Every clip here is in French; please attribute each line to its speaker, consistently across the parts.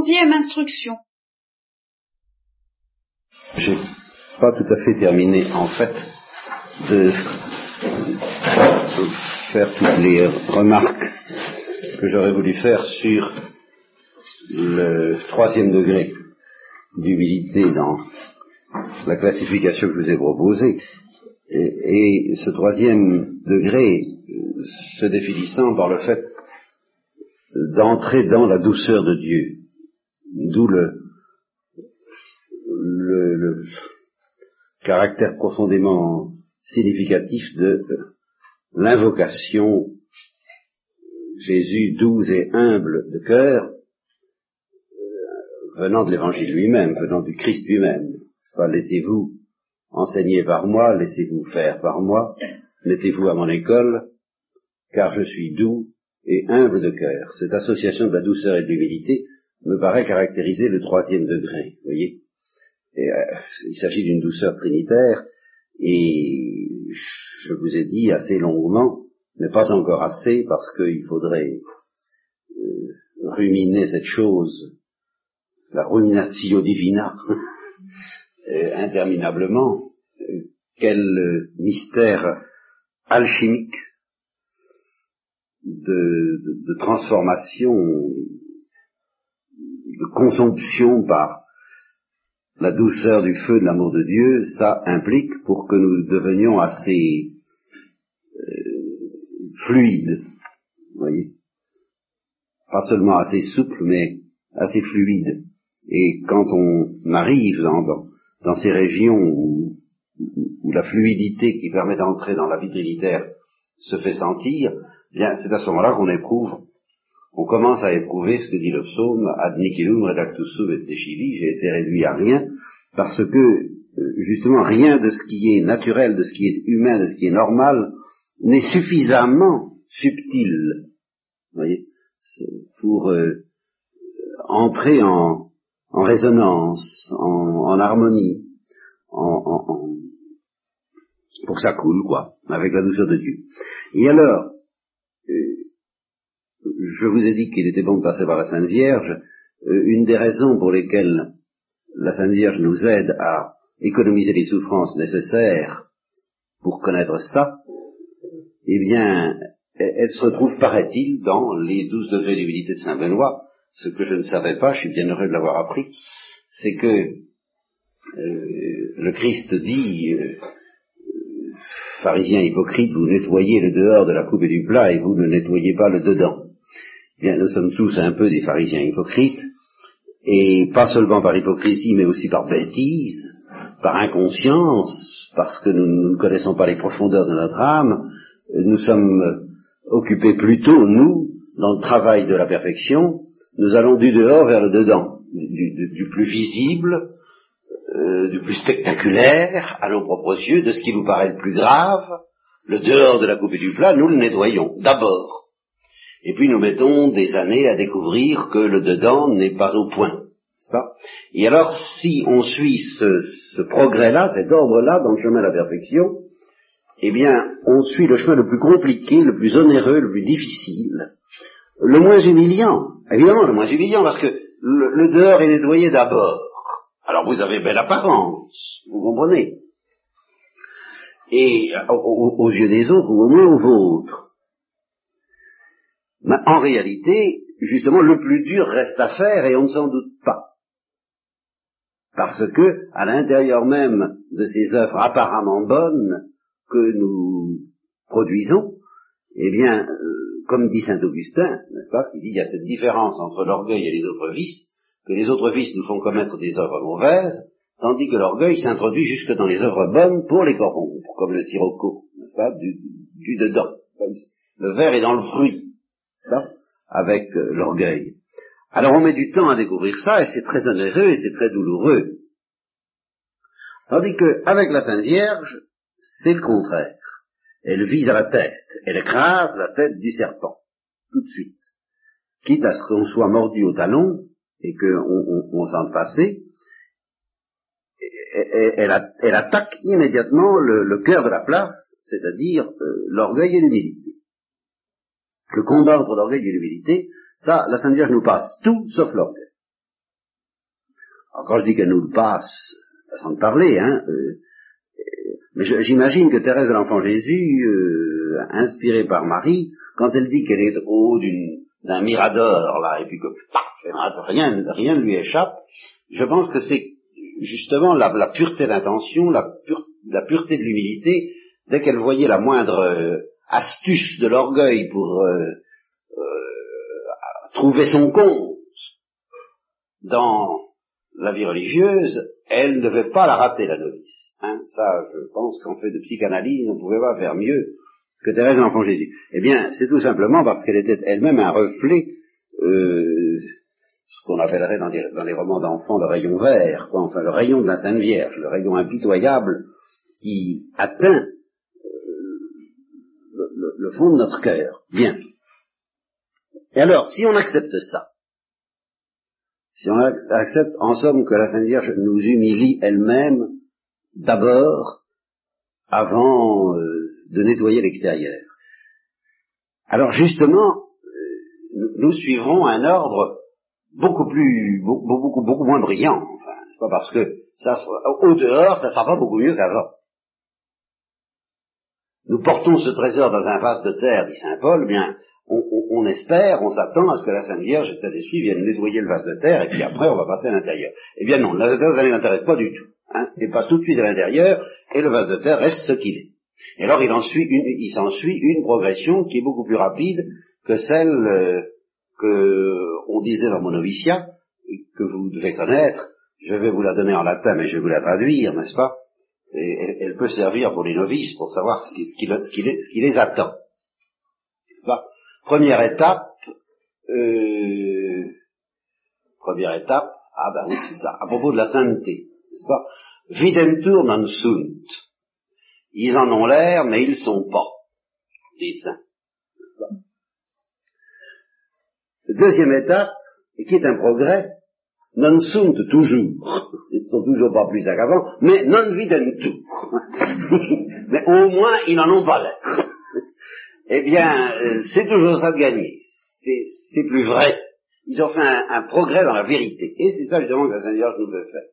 Speaker 1: onzième instruction.
Speaker 2: J'ai pas tout à fait terminé, en fait, de faire toutes les remarques que j'aurais voulu faire sur le troisième degré d'humilité dans la classification que je vous ai proposée. Et, ce troisième degré se définissant par le fait d'entrer dans la douceur de Dieu, d'où le, caractère profondément significatif de l'invocation Jésus doux et humble de cœur, euh, venant de l'évangile lui-même, venant du Christ lui-même. Pas laissez-vous enseigner par moi, laissez-vous faire par moi, mettez-vous à mon école, car je suis doux et humble de cœur. Cette association de la douceur et de l'humilité me paraît caractériser le troisième degré, vous voyez. Euh, il s'agit d'une douceur trinitaire, et je vous ai dit assez longuement, mais pas encore assez, parce qu'il faudrait euh, ruminer cette chose, la ruminatio divina, euh, interminablement, quel mystère alchimique de, transformation, consomption par la douceur du feu de l'amour de Dieu, ça implique pour que nous devenions assez euh, fluides, vous voyez, pas seulement assez souples, mais assez fluides. Et quand on arrive dans, ces régions où, la fluidité qui permet d'entrer dans la vie trinitaire se fait sentir, bien c'est à ce moment-là qu'on éprouve, on commence à éprouver ce que dit le psaume, ad nihilum redactus sub et descivi, j'ai été réduit à rien, parce que euh, justement rien de ce qui est naturel, de ce qui est humain, de ce qui est normal, n'est suffisamment subtil, voyez, pour euh, entrer en, en résonance, en, en harmonie, en, en, pour que ça coule, quoi, avec la douceur de Dieu. Et alors, je vous ai dit qu'il était bon de passer par la Sainte Vierge. Euh, une des raisons pour lesquelles la Sainte Vierge nous aide à économiser les souffrances nécessaires pour connaître ça, eh bien, elle se retrouve, paraît-il, dans les douze degrés d'humilité de Saint Benoît. Ce que je ne savais pas, je suis bien heureux de l'avoir appris, c'est que euh, le Christ dit, euh, pharisiens hypocrites, vous nettoyez le dehors de la coupe et du plat et vous ne nettoyez pas le dedans. Bien, nous sommes tous un peu des pharisiens hypocrites, et pas seulement par hypocrisie, mais aussi par bêtise, par inconscience, parce que nous, ne connaissons pas les profondeurs de notre âme, nous sommes occupés plutôt, nous, dans le travail de la perfection, nous allons du dehors vers le dedans, du, plus visible, euh, du plus spectaculaire, à nos propres yeux, de ce qui nous paraît le plus grave, le dehors de la coupe et du plat, nous le nettoyons, d'abord. Et puis nous mettons des années à découvrir que le dedans n'est pas au point. Et alors, si on suit ce, progrès-là, cet ordre-là dans le chemin de la perfection, eh bien, on suit le chemin le plus compliqué, le plus onéreux, le plus difficile, le moins humiliant. Évidemment, le moins humiliant, parce que le, dehors est nettoyé d'abord. Alors vous avez belle apparence, vous comprenez Et aux, aux yeux des autres, ou au moins aux vôtres. Mais en réalité, justement, le plus dur reste à faire et on ne s'en doute pas. Parce que, à l'intérieur même de ces œuvres apparemment bonnes que nous produisons, eh bien, euh, comme dit saint Augustin, n'est-ce pas, qui dit il y a cette différence entre l'orgueil et les autres vices, que les autres vices nous font commettre des œuvres mauvaises, tandis que l'orgueil s'introduit jusque dans les œuvres bonnes pour les corrompre, comme le sirocco, n'est-ce pas, du, du dedans. Le verre est dans le fruit avec euh, l'orgueil. Alors on met du temps à découvrir ça, et c'est très onéreux et c'est très douloureux. Tandis que avec la Sainte Vierge, c'est le contraire. Elle vise à la tête, elle écrase la tête du serpent, tout de suite. Quitte à ce qu'on soit mordu au talon et qu'on on, s'en passer, elle, elle, attaque immédiatement le, cœur de la place, c'est-à-dire euh, l'orgueil et l'humilité le combat entre l'orgueil et l'humilité, ça, la Sainte Vierge nous passe tout sauf l'orgueil. Alors quand je dis qu'elle nous le passe, façon de parler, hein, euh, mais j'imagine que Thérèse de l'Enfant Jésus, euh, inspirée par Marie, quand elle dit qu'elle est au haut d'un mirador, là, et puis que paf, rien, rien ne lui échappe, je pense que c'est justement la, pureté d'intention, la, la, pureté de l'humilité, dès qu'elle voyait la moindre euh, astuce de l'orgueil pour euh, trouver son compte dans la vie religieuse, elle ne devait pas la rater, la novice. Hein, ça, je pense qu'en fait de psychanalyse, on ne pouvait pas faire mieux que Thérèse l'Enfant Jésus. Eh bien, c'est tout simplement parce qu'elle était elle-même un reflet, euh, ce qu'on appellerait dans, les romans d'enfants le rayon vert, quoi, enfin le rayon de la Sainte Vierge, le rayon impitoyable qui atteint euh, fond de notre cœur. Bien. Et alors, si on accepte ça, si on accepte en somme que la Sainte Vierge nous humilie elle-même d'abord avant euh, de nettoyer l'extérieur. Alors justement, euh, nous suivrons un ordre beaucoup plus, beaucoup, beaucoup, beaucoup moins brillant. Enfin, pas parce que ça, au dehors, ça sera pas beaucoup mieux qu'avant. Nous portons ce trésor dans un vase de terre, dit saint Paul, bien, on, espère, on s'attend à ce que la Sainte Vierge et Saint-Esprit viennent nettoyer le vase de terre, et puis après on va passer à l'intérieur. Eh bien non, la ça ne l'intéresse pas du tout. Hein. Il passe tout de suite à l'intérieur, et le vase de terre reste ce qu'il est. Et alors il, en suit une, il s'ensuit une progression qui est beaucoup plus rapide que celle euh, que on disait dans mon noviciat, que vous devez connaître. Je vais vous la donner en latin, mais je vais vous la traduire, n'est-ce pas? Et elle, peut servir pour les novices, pour savoir ce qui, qui, ce qui les attend. Première étape, euh, première étape, ah ben oui, c'est ça, à propos de la sainteté, n'est-ce Videntur non sunt. Ils en ont l'air, mais ils sont pas des saints. Deuxième étape, qui est un progrès, non sunt toujours, ils ne sont toujours pas plus qu'avant, mais non videntur. mais au moins, ils n'en ont pas l'air eh bien, euh, c'est toujours ça de gagner. C'est plus vrai. Ils ont fait un, progrès dans la vérité. Et c'est ça justement que la Sainte Vierge nous veut faire.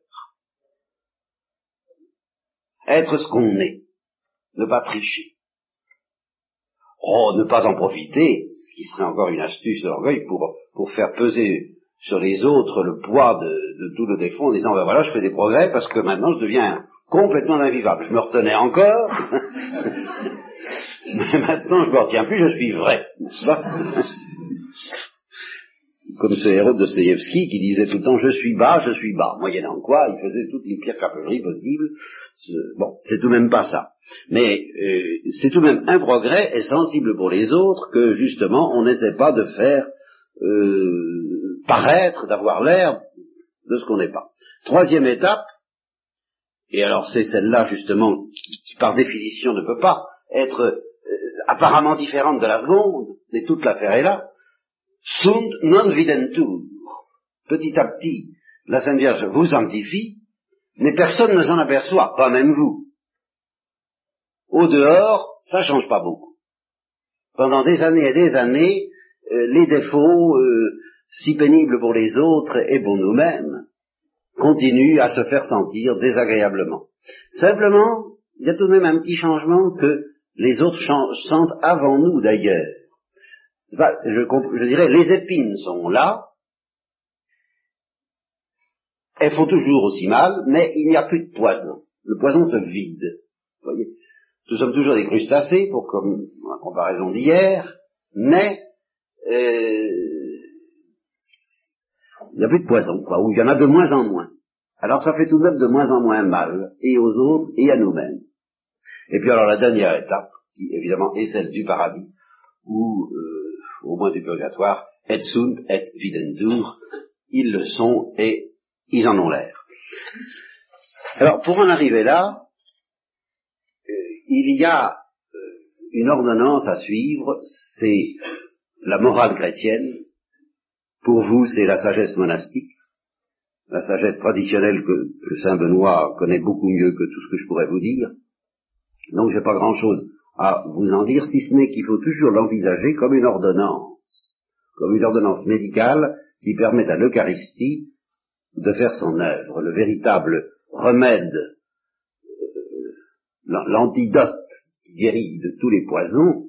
Speaker 2: Être ce qu'on est. Ne pas tricher. Oh, ne pas en profiter, ce qui serait encore une astuce de l'orgueil pour faire peser sur les autres le poids de, de tout le défaut en disant, ben voilà, je fais des progrès parce que maintenant je deviens complètement invivable. Je me retenais encore. Mais maintenant, je me retiens plus, je suis vrai, n'est-ce pas? Comme ce héros de Dostoevsky qui disait tout le temps je suis bas, je suis bas, moyennant quoi il faisait toutes les pires caperies possibles. Bon, c'est tout de même pas ça. Mais euh, c'est tout de même un progrès et sensible pour les autres que justement on n'essaie pas de faire euh, paraître, d'avoir l'air de ce qu'on n'est pas. Troisième étape, et alors c'est celle-là justement qui par définition ne peut pas être apparemment différente de la seconde, et toute l'affaire est là, sunt non videntur. Petit à petit, la Sainte Vierge vous sanctifie, mais personne ne s'en aperçoit, pas même vous. Au dehors, ça change pas beaucoup. Pendant des années et des années, euh, les défauts, euh, si pénibles pour les autres et pour nous-mêmes, continuent à se faire sentir désagréablement. Simplement, il y a tout de même un petit changement que les autres sentent avant nous d'ailleurs. Je, dirais, les épines sont là, elles font toujours aussi mal, mais il n'y a plus de poison. Le poison se vide. Vous voyez Nous sommes toujours des crustacés, pour comme la comparaison d'hier, mais euh, il n'y a plus de poison, quoi, ou il y en a de moins en moins. Alors ça fait tout de même de moins en moins mal, et aux autres, et à nous-mêmes. Et puis alors la dernière étape, qui évidemment est celle du paradis, ou euh, au moins du purgatoire, et sunt et videntur, ils le sont et ils en ont l'air. Alors pour en arriver là, euh, il y a euh, une ordonnance à suivre, c'est la morale chrétienne, pour vous c'est la sagesse monastique, la sagesse traditionnelle que, Saint Benoît connaît beaucoup mieux que tout ce que je pourrais vous dire. Donc j'ai pas grand chose à vous en dire, si ce n'est qu'il faut toujours l'envisager comme une ordonnance, comme une ordonnance médicale qui permet à l'Eucharistie de faire son œuvre. Le véritable remède, euh, l'antidote qui guérit de tous les poisons,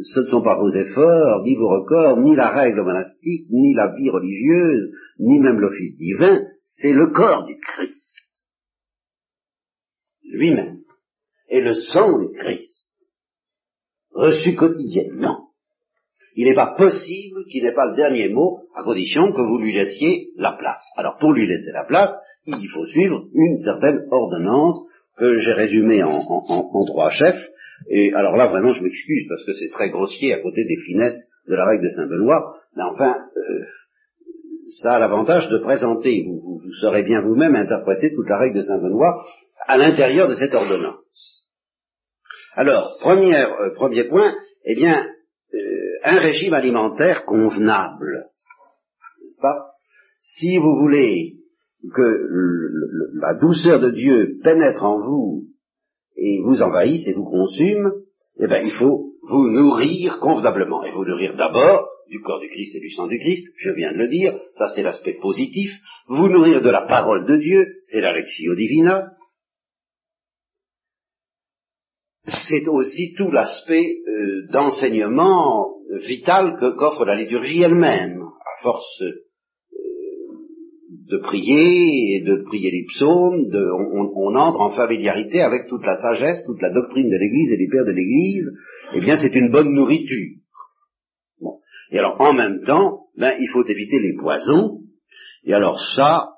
Speaker 2: ce ne sont pas vos efforts, ni vos records, ni la règle monastique, ni la vie religieuse, ni même l'office divin, c'est le corps du Christ lui-même et le sang du Christ reçu quotidiennement. Il n'est pas possible qu'il n'ait pas le dernier mot, à condition que vous lui laissiez la place. Alors pour lui laisser la place, il faut suivre une certaine ordonnance que j'ai résumée en, trois chefs. Et alors là, vraiment, je m'excuse parce que c'est très grossier à côté des finesses de la règle de Saint-Benoît. Mais enfin, euh, ça a l'avantage de présenter, vous, vous saurez bien vous-même interpréter toute la règle de Saint-Benoît à l'intérieur de cette ordonnance. Alors, euh, premier point, eh bien, euh, un régime alimentaire convenable, n'est-ce pas? Si vous voulez que la douceur de Dieu pénètre en vous et vous envahisse et vous consume, eh bien, il faut vous nourrir convenablement. Et vous nourrir d'abord du corps du Christ et du sang du Christ, je viens de le dire, ça c'est l'aspect positif. Vous nourrir de la parole de Dieu, c'est l'alexio divina c'est aussi tout l'aspect euh, d'enseignement vital que qu'offre la liturgie elle-même, à force de prier et de prier les psaumes, on, entre en familiarité avec toute la sagesse, toute la doctrine de l'Église et des pères de l'Église, eh bien c'est une bonne nourriture. Et alors en même temps, ben, il faut éviter les poisons, et alors ça,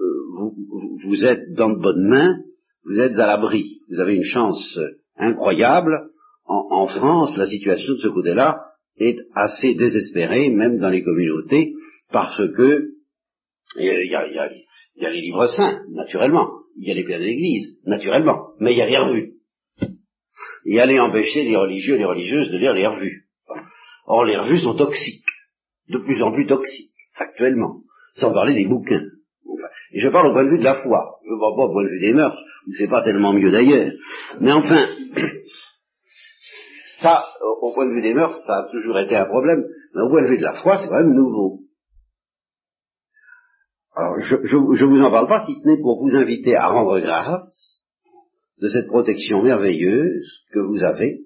Speaker 2: euh, vous, vous, êtes dans de bonnes mains, vous êtes à l'abri, vous avez une chance incroyable. En, France, la situation de ce côté-là est assez désespérée, même dans les communautés, parce que il y, a, les livres saints, naturellement, il y a les pères de l'Église, naturellement, mais il y a les revues. Et aller empêcher les religieux et les religieuses de lire les revues. Or, les revues sont toxiques, de plus en plus toxiques, actuellement, sans parler des bouquins. et je parle au point de vue de la foi, je ne parle pas au point de vue des mœurs, c'est pas tellement mieux d'ailleurs. Mais enfin, ça, au point de vue des mœurs, ça a toujours été un problème, mais au point de vue de la foi, c'est quand même nouveau. Alors, je, je, vous en parle pas si ce n'est pour vous inviter à rendre grâce de cette protection merveilleuse que vous avez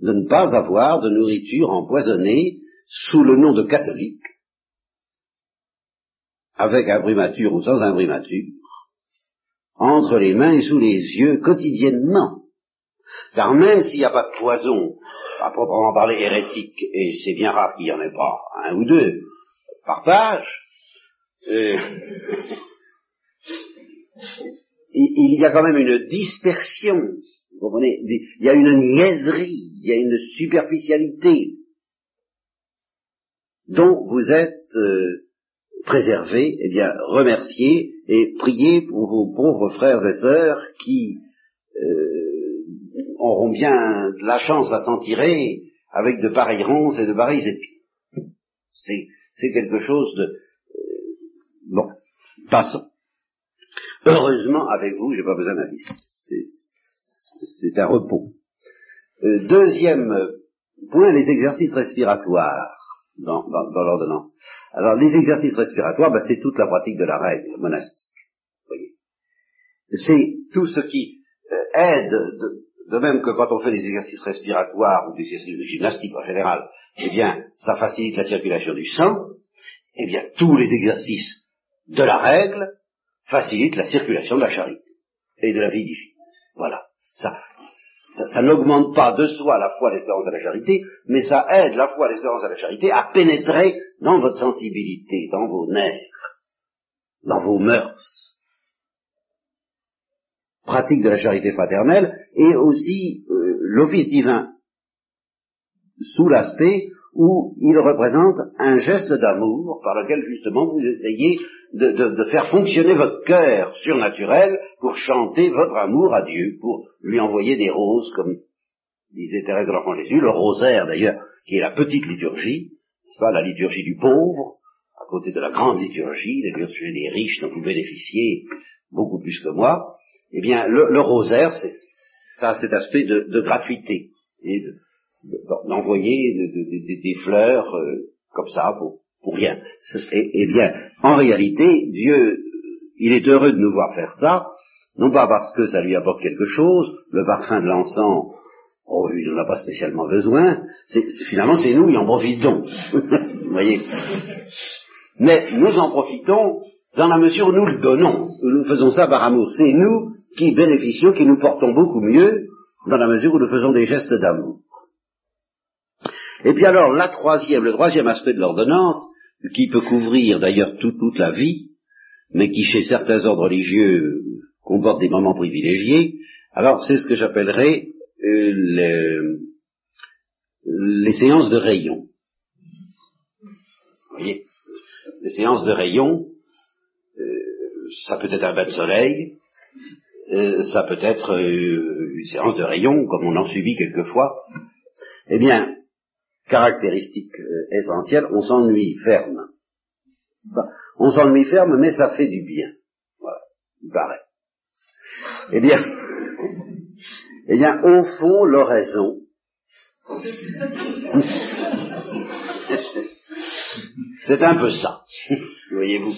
Speaker 2: de ne pas avoir de nourriture empoisonnée sous le nom de catholique, avec imprimature ou sans imprimature, entre les mains et sous les yeux quotidiennement. Car même s'il n'y a pas de poison, à proprement parler hérétique, et c'est bien rare qu'il n'y en ait pas un ou deux par page, il y a quand même une dispersion, vous comprenez, il y a une niaiserie, il y a une superficialité dont vous êtes euh, préservés, eh bien, remerciez et priez pour vos pauvres frères et sœurs qui euh, auront bien la chance à s'en tirer avec de pareilles ronces et de pareilles épines. C'est, quelque chose de... Passons. Heureusement, avec vous, j'ai pas besoin d'insister. C'est, un repos. Euh, deuxième point, les exercices respiratoires dans, l'ordonnance. Alors les exercices respiratoires, ben, c'est toute la pratique de la règle monastique. Voyez. C'est tout ce qui euh, aide, de, même que quand on fait des exercices respiratoires ou des exercices de gymnastique en général, eh bien, ça facilite la circulation du sang, eh bien, tous les exercices de la règle facilitent la circulation de la charité et de la vie divine. Voilà. Ça, ça, n'augmente pas de soi la foi, l'espérance et la charité, mais ça aide la foi, l'espérance et la charité à pénétrer dans votre sensibilité, dans vos nerfs, dans vos mœurs. Pratique de la charité fraternelle et aussi euh, l'office divin sous l'aspect où il représente un geste d'amour par lequel justement vous essayez de, faire fonctionner votre cœur surnaturel pour chanter votre amour à Dieu, pour lui envoyer des roses, comme disait Thérèse de l'Enfant Jésus, le rosaire d'ailleurs, qui est la petite liturgie, n'est-ce pas, la liturgie du pauvre, à côté de la grande liturgie, la liturgie des riches dont vous bénéficiez beaucoup plus que moi, eh bien, le, rosaire, c'est ça cet aspect de, gratuité et d'envoyer des fleurs euh, comme ça pour, pour rien. Et, bien, en réalité, Dieu il est heureux de nous voir faire ça, non pas parce que ça lui apporte quelque chose, le parfum de l'encens, oh, il n'en a pas spécialement besoin, finalement c'est nous qui en profitons. Vous voyez Mais nous en profitons dans la mesure où nous le donnons. Nous faisons ça par amour. C'est nous qui bénéficions, qui nous portons beaucoup mieux dans la mesure où nous faisons des gestes d'amour. Et puis alors, la troisième, le troisième aspect de l'ordonnance, qui peut couvrir d'ailleurs toute la vie, mais qui chez certains ordres religieux comporte des moments privilégiés, alors c'est ce que j'appellerais euh, les, les séances de rayon. Vous voyez, les séances de rayon, euh, ça peut être un bain de soleil, euh, ça peut être euh, une séance de rayon, comme on en subit quelquefois. Eh bien, caractéristique euh, essentielle, on s'ennuie ferme. on s'ennuie ferme, mais ça fait du bien. Voilà, il paraît. Eh bien, eh bien, au fond, l'oraison, c'est un peu ça, voyez-vous.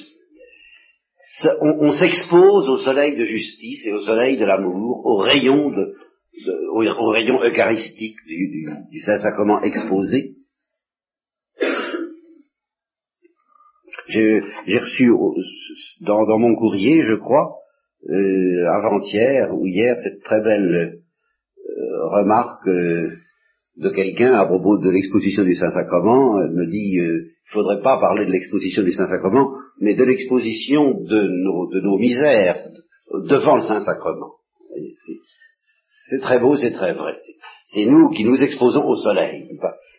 Speaker 2: On, s'expose au soleil de justice et au soleil de l'amour, au rayon de, au, rayon eucharistique du, Saint-Sacrement exposé. J'ai reçu dans, dans, mon courrier, je crois, euh, avant-hier ou hier, cette très belle euh, remarque euh, de quelqu'un à propos de l'exposition du Saint-Sacrement. Elle me dit, il ne faudrait pas parler de l'exposition du Saint-Sacrement, mais de l'exposition de nos, de nos misères devant le Saint-Sacrement. C'est très beau, c'est très vrai. C'est nous qui nous exposons au soleil.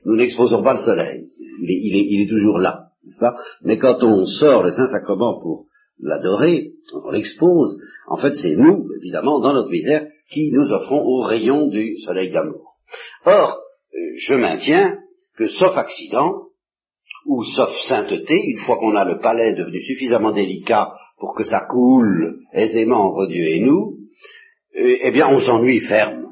Speaker 2: Nous n'exposons pas le soleil. Il est, toujours là, n'est-ce pas? Mais quand on sort le Saint-Sacrement pour l'adorer, on l'expose, en fait c'est nous, évidemment, dans notre misère, qui nous offrons au rayon du soleil d'amour. Or, euh, je maintiens que sauf accident, ou sauf sainteté, une fois qu'on a le palais devenu suffisamment délicat pour que ça coule aisément entre Dieu et nous, eh bien on s'ennuie ferme.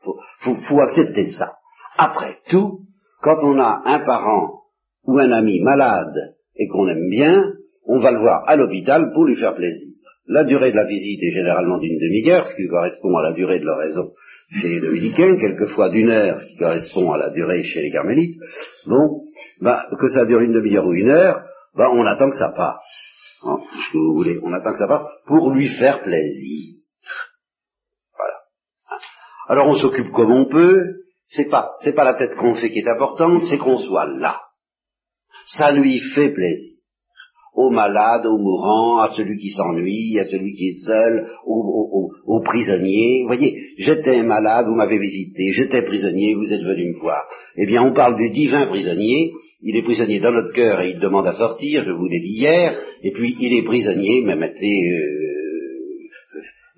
Speaker 2: Faut, faut, faut accepter ça. Après tout, quand on a un parent ou un ami malade et qu'on aime bien, on va le voir à l'hôpital pour lui faire plaisir. La durée de la visite est généralement d'une demi-heure, ce qui correspond à la durée de l'oraison chez les dominicains, quelquefois d'une heure, ce qui correspond à la durée chez les carmélites. Bon, bah, que ça dure une demi-heure ou une heure, bah, on attend que ça passe. Hein, ce que vous voulez, on attend que ça passe pour lui faire plaisir. Alors on s'occupe comme on peut, c'est pas, c'est pas la tête qu'on fait qui est importante, c'est qu'on soit là. Ça lui fait plaisir aux malades, aux mourants, à celui qui s'ennuie, à celui qui est seul, aux, prisonniers. Vous voyez, j'étais malade, vous m'avez visité, j'étais prisonnier, vous êtes venu me voir. Eh bien, on parle du divin prisonnier, il est prisonnier dans notre cœur et il demande à sortir, je vous l'ai dit hier, et puis il est prisonnier, mais mettez euh,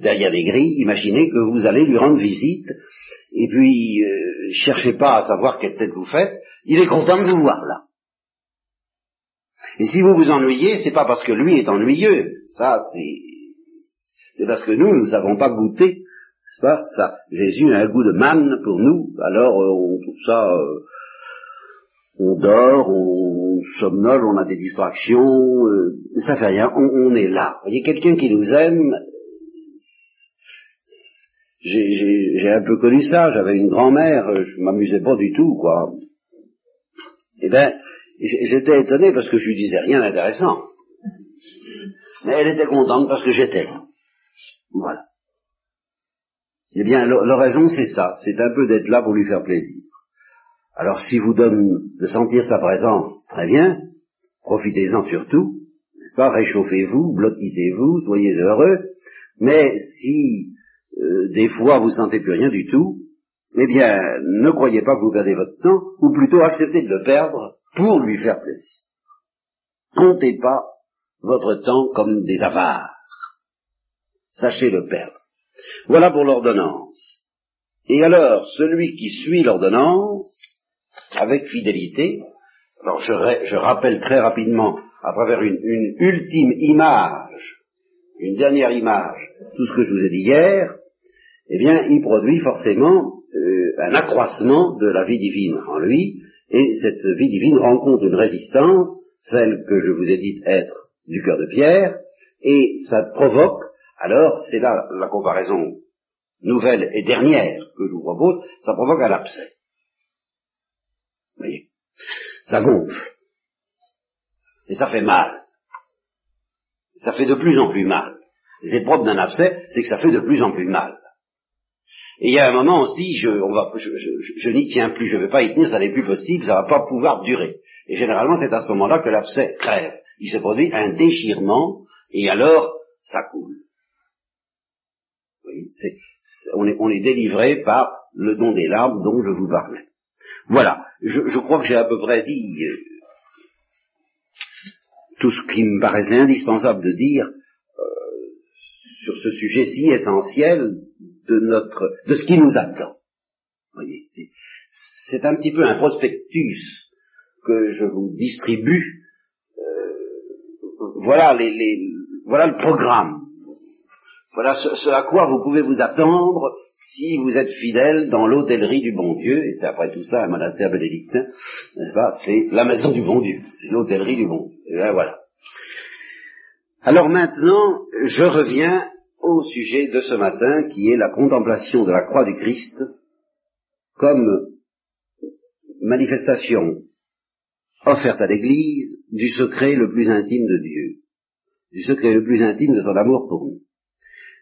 Speaker 2: derrière les grilles, imaginez que vous allez lui rendre visite, et puis euh, cherchez pas à savoir quelle tête vous faites, il est content de vous voir là. Et si vous vous ennuyez, c'est pas parce que lui est ennuyeux. Ça, c'est, c'est parce que nous, nous ne savons pas goûter. n'est-ce pas? Ça, Jésus a un goût de manne pour nous. Alors, euh, on trouve ça, euh, on dort, on, somnole, on a des distractions. Euh, ça fait rien. On est là. Vous voyez, quelqu'un qui nous aime. J'ai un peu connu ça. J'avais une grand-mère. Je m'amusais pas du tout, quoi. Eh ben, J'étais étonné parce que je lui disais rien d'intéressant. Mais elle était contente parce que j'étais là. Voilà. Eh bien, l'oraison, c'est ça. C'est un peu d'être là pour lui faire plaisir. Alors, si vous donne de sentir sa présence, très bien. Profitez-en surtout. N'est-ce pas? Réchauffez-vous, blottisez-vous, soyez heureux. Mais si euh, des fois vous sentez plus rien du tout, eh bien, ne croyez pas que vous perdez votre temps, ou plutôt acceptez de le perdre pour lui faire plaisir. Comptez pas votre temps comme des avares. Sachez le perdre. Voilà pour l'ordonnance. Et alors, celui qui suit l'ordonnance, avec fidélité, alors je, rappelle très rapidement, à travers une, ultime image, une dernière image, tout ce que je vous ai dit hier, eh bien, il produit forcément euh, un accroissement de la vie divine en lui, et cette vie divine rencontre une résistance, celle que je vous ai dite être du cœur de pierre, Et ça provoque, alors c'est là la comparaison nouvelle et dernière que je vous propose, ça provoque un abcès. Vous voyez? Ça gonfle. Et ça fait mal. Ça fait de plus en plus mal. C'est propre d'un abcès, c'est que ça fait de plus en plus mal. Et il y a un moment, on se dit, je, on va, je, je n'y tiens plus, je ne vais pas y tenir, ça n'est plus possible, ça ne va pas pouvoir durer. Et généralement, c'est à ce moment-là que l'abcès crève. Il se produit un déchirement, et alors, ça coule. On, est, on, est, délivré par le don des larmes dont je vous parlais. Voilà, je, je crois que j'ai à peu près dit euh, tout ce qui me paraissait indispensable de dire euh, sur ce sujet si essentiel de notre, de ce qui nous attend. Voyez, c'est un petit peu un prospectus que je vous distribue. Euh, voilà les, les, voilà le programme. Voilà ce, à quoi vous pouvez vous attendre si vous êtes fidèle dans l'hôtellerie du bon Dieu, et c'est après tout ça un monastère bénédictin, n'est-ce pas? C'est la maison du bon Dieu, c'est l'hôtellerie du bon Dieu. Et voilà. Alors maintenant, je reviens au sujet de ce matin qui est la contemplation de la croix du Christ comme manifestation offerte à l'Église du secret le plus intime de Dieu, du secret le plus intime de son amour pour nous.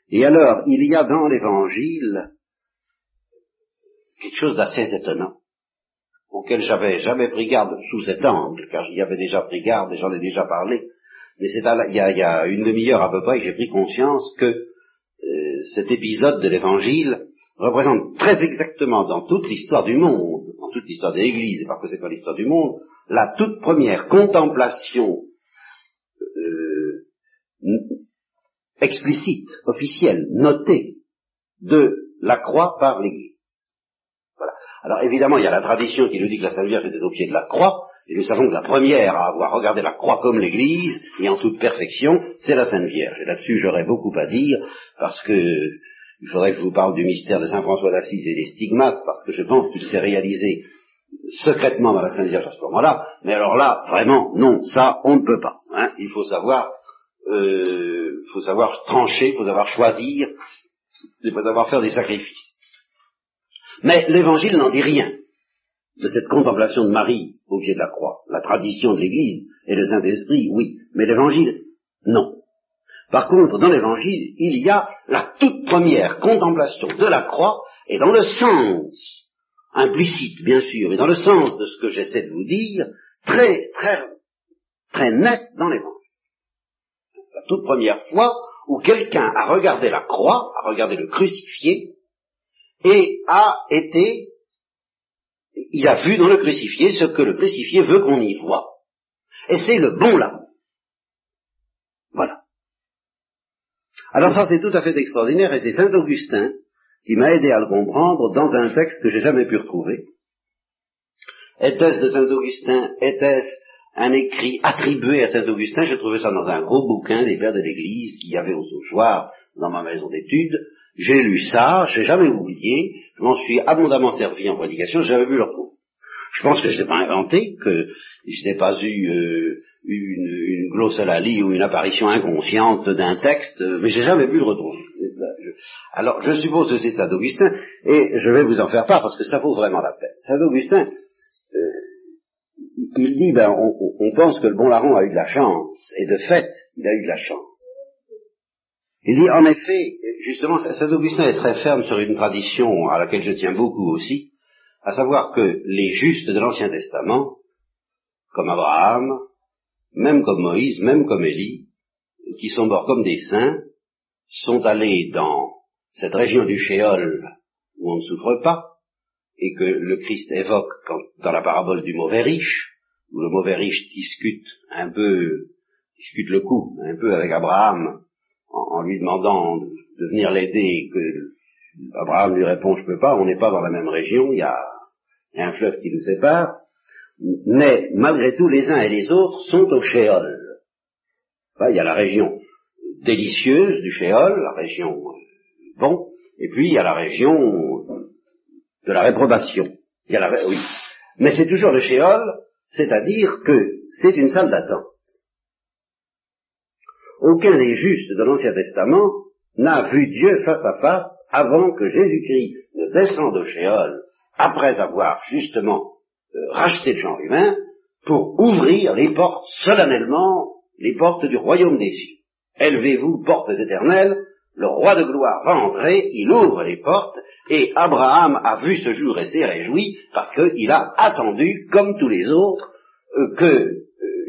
Speaker 2: Et alors, il y a dans l'Évangile quelque chose d'assez étonnant, auquel j'avais jamais pris garde sous cet angle, car j'y avais déjà pris garde et j'en ai déjà parlé, mais c'est il, y a une demi-heure à peu près que j'ai pris conscience que euh, cet épisode de l'Évangile représente très exactement dans toute l'histoire du monde, dans toute l'histoire de l'Église, et par conséquent l'histoire du monde, la toute première contemplation euh, explicite, officielle, notée de la croix par l'Église. Alors évidemment, il y a la tradition qui nous dit que la Sainte Vierge était au pied de la croix, et nous savons que la première à avoir regardé la croix comme l'Église, et en toute perfection, c'est la Sainte Vierge. Et là-dessus, j'aurais beaucoup à dire, parce que il faudrait que je vous parle du mystère de Saint François d'Assise et des stigmates, parce que je pense qu'il s'est réalisé secrètement dans la Sainte Vierge à ce moment-là, mais alors là, vraiment, non, ça, on ne peut pas. Hein. Il faut savoir, euh, faut savoir trancher, faut savoir choisir, il faut savoir faire des sacrifices. Mais l'évangile n'en dit rien de cette contemplation de Marie au pied de la croix. La tradition de l'Église et le Saint-Esprit, oui, mais l'évangile, non. Par contre, dans l'évangile, il y a la toute première contemplation de la croix, et dans le sens implicite, bien sûr, et dans le sens de ce que j'essaie de vous dire, très, très, très net dans l'évangile. La toute première fois où quelqu'un a regardé la croix, a regardé le crucifié, et a été, il a vu dans le crucifié ce que le crucifié veut qu'on y voit. Et c'est le bon là. Voilà. Alors ça c'est tout à fait extraordinaire et c'est Saint Augustin qui m'a aidé à le comprendre dans un texte que j'ai jamais pu retrouver. Était-ce de Saint Augustin Était-ce un écrit attribué à Saint Augustin? J'ai trouvé ça dans un gros bouquin des pères de l'Église qu'il y avait au Sauchoir dans ma maison d'études. J'ai lu ça, j'ai jamais oublié, je m'en suis abondamment servi en prédication, j'avais vu le retrouver. Je pense que je n'ai pas inventé, que je n'ai pas eu euh, une, une glossolalie ou une apparition inconsciente d'un texte, mais j'ai jamais vu le retrouver. Alors, je suppose que c'est Saint Augustin, et je vais vous en faire part parce que ça vaut vraiment la peine. Saint Augustin, euh, il dit, ben, on, on pense que le bon larron a eu de la chance, et de fait, il a eu de la chance. Il dit, en effet, justement, Saint Augustin est très ferme sur une tradition à laquelle je tiens beaucoup aussi, à savoir que les justes de l'Ancien Testament, comme Abraham, même comme Moïse, même comme Élie, qui sont morts comme des saints, sont allés dans cette région du Shéol où on ne souffre pas, et que le Christ évoque dans la parabole du mauvais riche, où le mauvais riche discute un peu, discute le coup, un peu avec Abraham, en, lui demandant de, venir l'aider, que Abraham lui répond je peux pas, on n'est pas dans la même région, il y a, un fleuve qui nous sépare, mais malgré tout les uns et les autres sont au Shéol. il y a la région délicieuse du Shéol, la région euh, bon, et puis il y a la région de la réprobation. La, oui. Mais c'est toujours le Shéol, c'est-à-dire que c'est une salle d'attente. Aucun des justes de l'Ancien Testament n'a vu Dieu face à face avant que Jésus-Christ ne descende au Shéol, après avoir justement euh, racheté le genre humain, pour ouvrir les portes solennellement, les portes du royaume des cieux. Élevez-vous, portes éternelles, le roi de gloire va entrer, il ouvre les portes, et Abraham a vu ce jour et s'est réjoui, parce qu'il a attendu, comme tous les autres, euh, que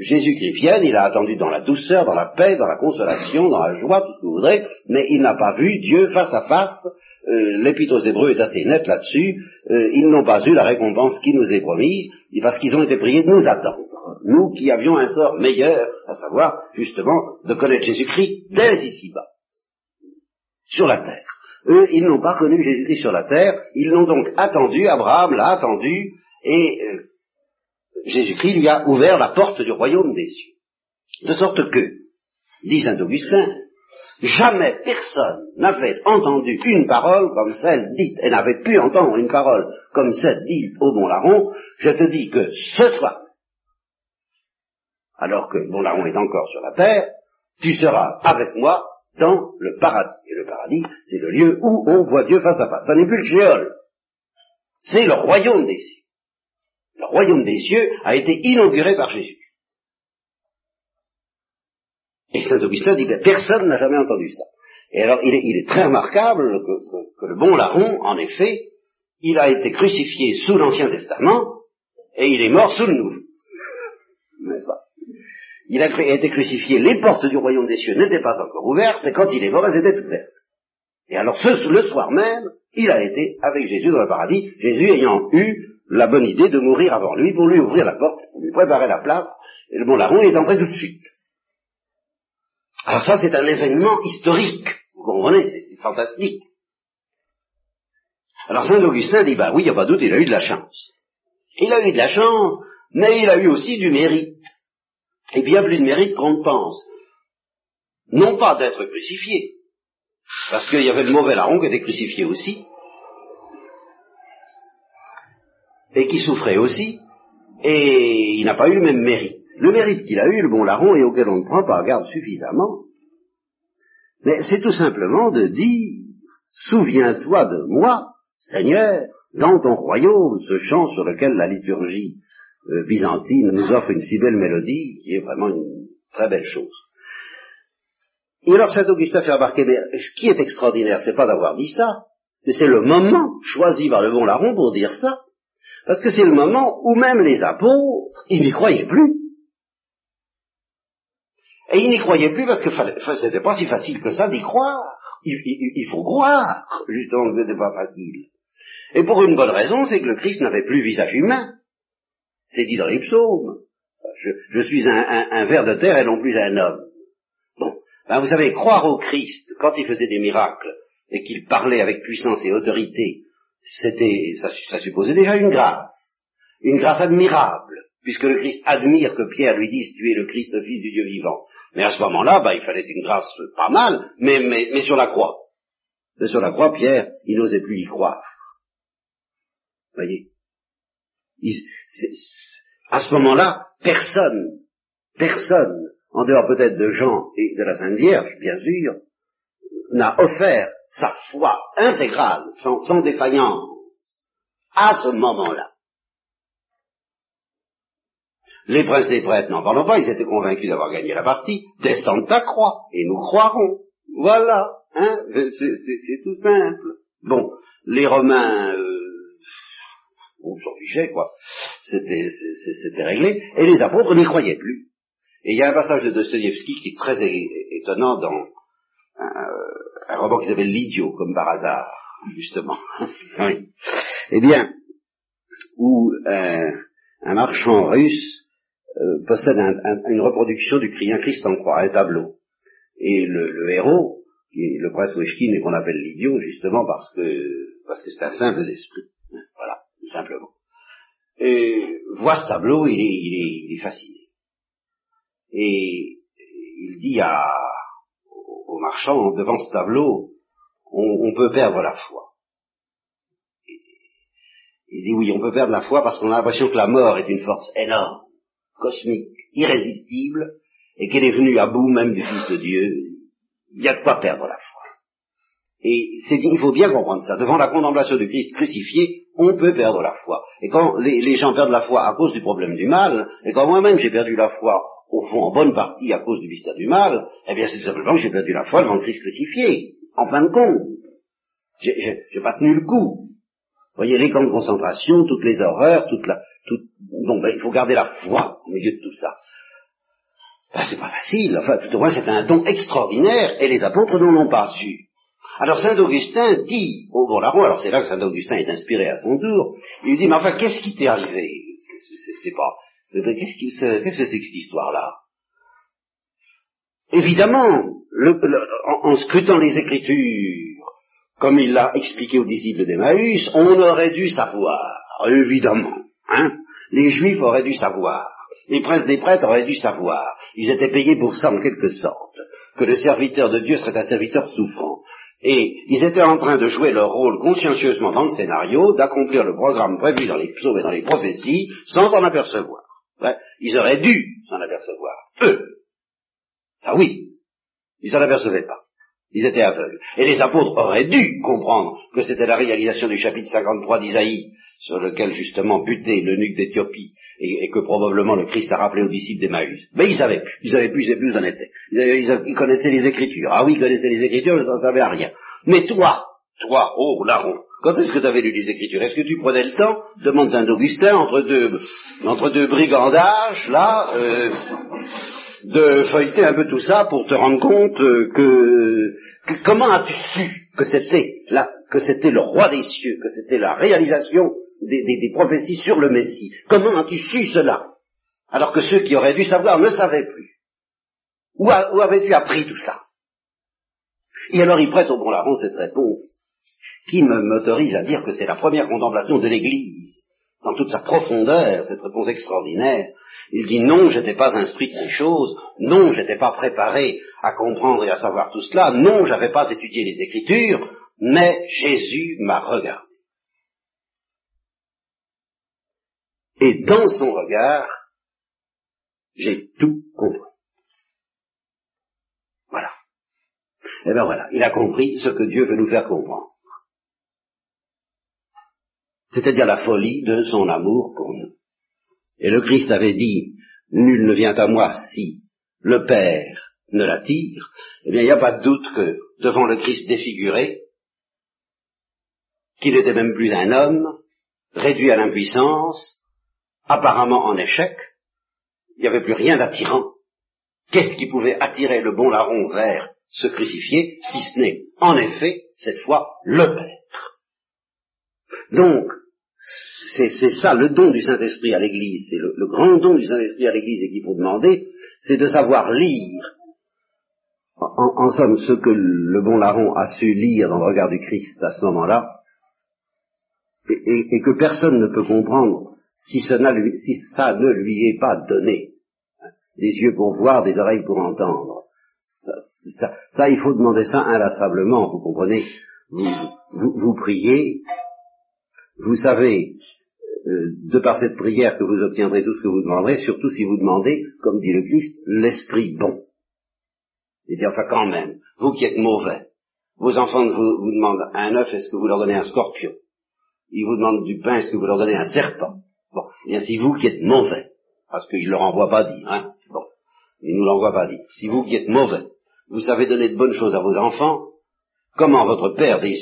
Speaker 2: Jésus-Christ vienne, il a attendu dans la douceur, dans la paix, dans la consolation, dans la joie, tout ce que vous voudrez, mais il n'a pas vu Dieu face à face. Euh, L'Épître aux Hébreux est assez net là-dessus. ils n'ont pas eu la récompense qui nous est promise, parce qu'ils ont été priés de nous attendre. Nous qui avions un sort meilleur, à savoir justement de connaître Jésus-Christ dès ici-bas sur la terre. Eux, ils n'ont pas connu Jésus-Christ sur la terre, ils l'ont donc attendu, Abraham l'a attendu, et euh, Jésus-Christ lui a ouvert la porte du royaume des cieux. De sorte que, dit saint Augustin, jamais personne n'avait entendu une parole comme celle dite, et n'avait pu entendre une parole comme celle dite au Bon Larron, je te dis que ce soir, alors que Bon Larron est encore sur la terre, tu seras avec moi dans le paradis. Et le paradis, c'est le lieu où on voit Dieu face à face. Ça n'est plus le géol. C'est le royaume des cieux. Le royaume des cieux a été inauguré par Jésus. Et Saint Augustin dit, que personne n'a jamais entendu ça. Et alors, il est, très remarquable que, le bon larron, en effet, il a été crucifié sous l'Ancien Testament, et il est mort sous le Nouveau. N'est-ce pas? Il a été crucifié, les portes du royaume des cieux n'étaient pas encore ouvertes, et quand il est mort, elles étaient ouvertes. Et alors, le soir même, il a été avec Jésus dans le paradis, Jésus ayant eu la bonne idée de mourir avant lui pour lui ouvrir la porte, pour lui préparer la place, et le bon larron est entré tout de suite. Alors ça, c'est un événement historique, vous comprenez, c'est fantastique. Alors Saint Augustin dit, bah oui, il n'y a pas doute, il a eu de la chance. Il a eu de la chance, mais il a eu aussi du mérite et bien plus de mérite qu'on ne pense. Non pas d'être crucifié, parce qu'il y avait le mauvais larron qui était crucifié aussi, et qui souffrait aussi, et il n'a pas eu le même mérite. Le mérite qu'il a eu, le bon larron, et auquel on ne prend pas garde suffisamment, mais c'est tout simplement de dire, souviens-toi de moi, Seigneur, dans ton royaume, ce chant sur lequel la liturgie euh, byzantine nous offre une si belle mélodie qui est vraiment une très belle chose. Et alors saint Augustin fait remarquer, mais ce qui est extraordinaire, c'est pas d'avoir dit ça, mais c'est le moment choisi par le bon larron pour dire ça. Parce que c'est le moment où même les apôtres, ils n'y croyaient plus. Et ils n'y croyaient plus parce que c'était pas si facile que ça d'y croire. Il, faut croire, justement, que n'était pas facile. Et pour une bonne raison, c'est que le Christ n'avait plus visage humain. C'est dit dans les psaumes. Je, suis un, ver de terre et non plus un homme. Bon, ben vous savez, croire au Christ quand il faisait des miracles et qu'il parlait avec puissance et autorité, c'était, ça, supposait déjà une grâce, une grâce admirable, puisque le Christ admire que Pierre lui dise tu es le Christ, le Fils du Dieu vivant. Mais à ce moment-là, ben, il fallait une grâce pas mal, mais, mais, mais sur la croix. Mais sur la croix, Pierre, il n'osait plus y croire. Voyez? À ce moment-là, personne, personne, en dehors peut-être de Jean et de la Sainte Vierge, bien sûr, n'a offert sa foi intégrale, sans, défaillance, à ce moment-là. Les princes des prêtres n'en parlons pas, ils étaient convaincus d'avoir gagné la partie, descendent à croix, et nous croirons. Voilà, hein, c'est tout simple. Bon, les Romains, euh, on s'en fichait, quoi. C'était, réglé. Et les apôtres n'y croyaient plus. Et il y a un passage de Dostoevsky qui est très étonnant dans un, un roman qui s'appelle L'idiot, comme par hasard, justement. oui. Eh bien, où euh, un marchand russe euh, possède une reproduction du cri un Christ en croix, un tableau. Et le, héros, qui est le prince Weshkin et qu'on appelle l'idiot, justement parce que parce que c'est un simple d'esprit. Voilà simplement. Et voit ce tableau, il est, il est, fasciné. Et il dit à, au marchand, devant ce tableau, on, peut perdre la foi. il dit oui, on peut perdre la foi parce qu'on a l'impression que la mort est une force énorme, cosmique, irrésistible, et qu'elle est venue à bout même du Fils de Dieu, il y a de quoi perdre la foi. Et il faut bien comprendre ça. Devant la contemplation du Christ crucifié, on peut perdre la foi. Et quand les, gens perdent la foi à cause du problème du mal, et quand moi-même j'ai perdu la foi, au fond, en bonne partie à cause du mystère du mal, eh bien c'est tout simplement que j'ai perdu la foi devant le Christ crucifié. En fin de compte, j'ai pas tenu le coup. Vous voyez, les camps de concentration, toutes les horreurs, toute la... bon, ben, il faut garder la foi au milieu de tout ça. Ben, c'est pas facile. Enfin, tout au moins, c'est un don extraordinaire, et les apôtres n'en ont pas su. Alors Saint Augustin dit au bon larron, alors c'est là que Saint Augustin est inspiré à son tour, il lui dit, mais enfin, qu'est-ce qui t'est arrivé? C'est pas... Qu'est-ce que c'est que cette histoire-là? Évidemment, en, scrutant les Écritures, comme il l'a expliqué aux disciples d'Emmaüs, on aurait dû savoir, évidemment. Hein les Juifs auraient dû savoir. Les princes des prêtres auraient dû savoir. Ils étaient payés pour ça en quelque sorte. Que le serviteur de Dieu serait un serviteur souffrant. Et ils étaient en train de jouer leur rôle consciencieusement dans le scénario, d'accomplir le programme prévu dans les psaumes et dans les prophéties, sans en apercevoir. Ils auraient dû s'en apercevoir. Eux. Ah oui. Ils s'en apercevaient pas. Ils étaient aveugles. Et les apôtres auraient dû comprendre que c'était la réalisation du chapitre 53 d'Isaïe, sur lequel justement butait l'eunuque d'Éthiopie, et, que probablement le Christ a rappelé aux disciples d'Emmaüs. Mais ils savaient plus. Ils savaient plus, ils savaient plus où en étaient. Ils, connaissaient les Écritures. Ah oui, ils connaissaient les Écritures, mais ils n'en savaient rien. Mais toi, toi, oh, larron, quand est-ce que tu avais lu les Écritures? Est-ce que tu prenais le temps? Demande Saint Augustin entre deux, entre deux brigandages, là, euh, de feuilleter un peu tout ça pour te rendre compte euh, que, comment as-tu su que c'était là, que c'était le roi des cieux, que c'était la réalisation des, prophéties sur le Messie? Comment as-tu su cela? Alors que ceux qui auraient dû savoir ne savaient plus. Où, où avais-tu appris tout ça? Et alors il prête au bon larron cette réponse qui m'autorise à dire que c'est la première contemplation de l'Église dans toute sa profondeur, cette réponse extraordinaire, il dit non, je n'étais pas instruit de ces choses, non, je n'étais pas préparé à comprendre et à savoir tout cela, non, j'avais pas étudié les Écritures, mais Jésus m'a regardé. Et dans son regard, j'ai tout compris. Voilà. Et eh bien voilà, il a compris ce que Dieu veut nous faire comprendre c'est-à-dire la folie de son amour pour nous. Et le Christ avait dit, nul ne vient à moi si le Père ne l'attire, eh bien il n'y a pas de doute que devant le Christ défiguré, qu'il n'était même plus un homme, réduit à l'impuissance, apparemment en échec, il n'y avait plus rien d'attirant. Qu'est-ce qui pouvait attirer le bon larron vers ce crucifié, si ce n'est, en effet, cette fois, le Père? Donc, c'est ça le don du Saint-Esprit à l'Église, c'est le, grand don du Saint-Esprit à l'Église et qu'il faut demander, c'est de savoir lire, en, somme, ce que le bon larron a su lire dans le regard du Christ à ce moment-là, et, que personne ne peut comprendre si, ça ne lui est pas donné. Des yeux pour voir, des oreilles pour entendre. Ça, il faut demander ça inlassablement, vous comprenez? vous priez, vous savez, euh, de par cette prière que vous obtiendrez tout ce que vous demanderez, surtout si vous demandez, comme dit le Christ, l'esprit bon. Il dit enfin quand même, vous qui êtes mauvais, vos enfants vous, demandent un œuf, est-ce que vous leur donnez un scorpion? Ils vous demandent du pain, est-ce que vous leur donnez un serpent? Bon, eh bien c'est vous qui êtes mauvais, parce qu'il ne leur envoie pas dit, hein Bon, il nous l'envoie pas dit. Si vous qui êtes mauvais, vous savez donner de bonnes choses à vos enfants, comment votre Père des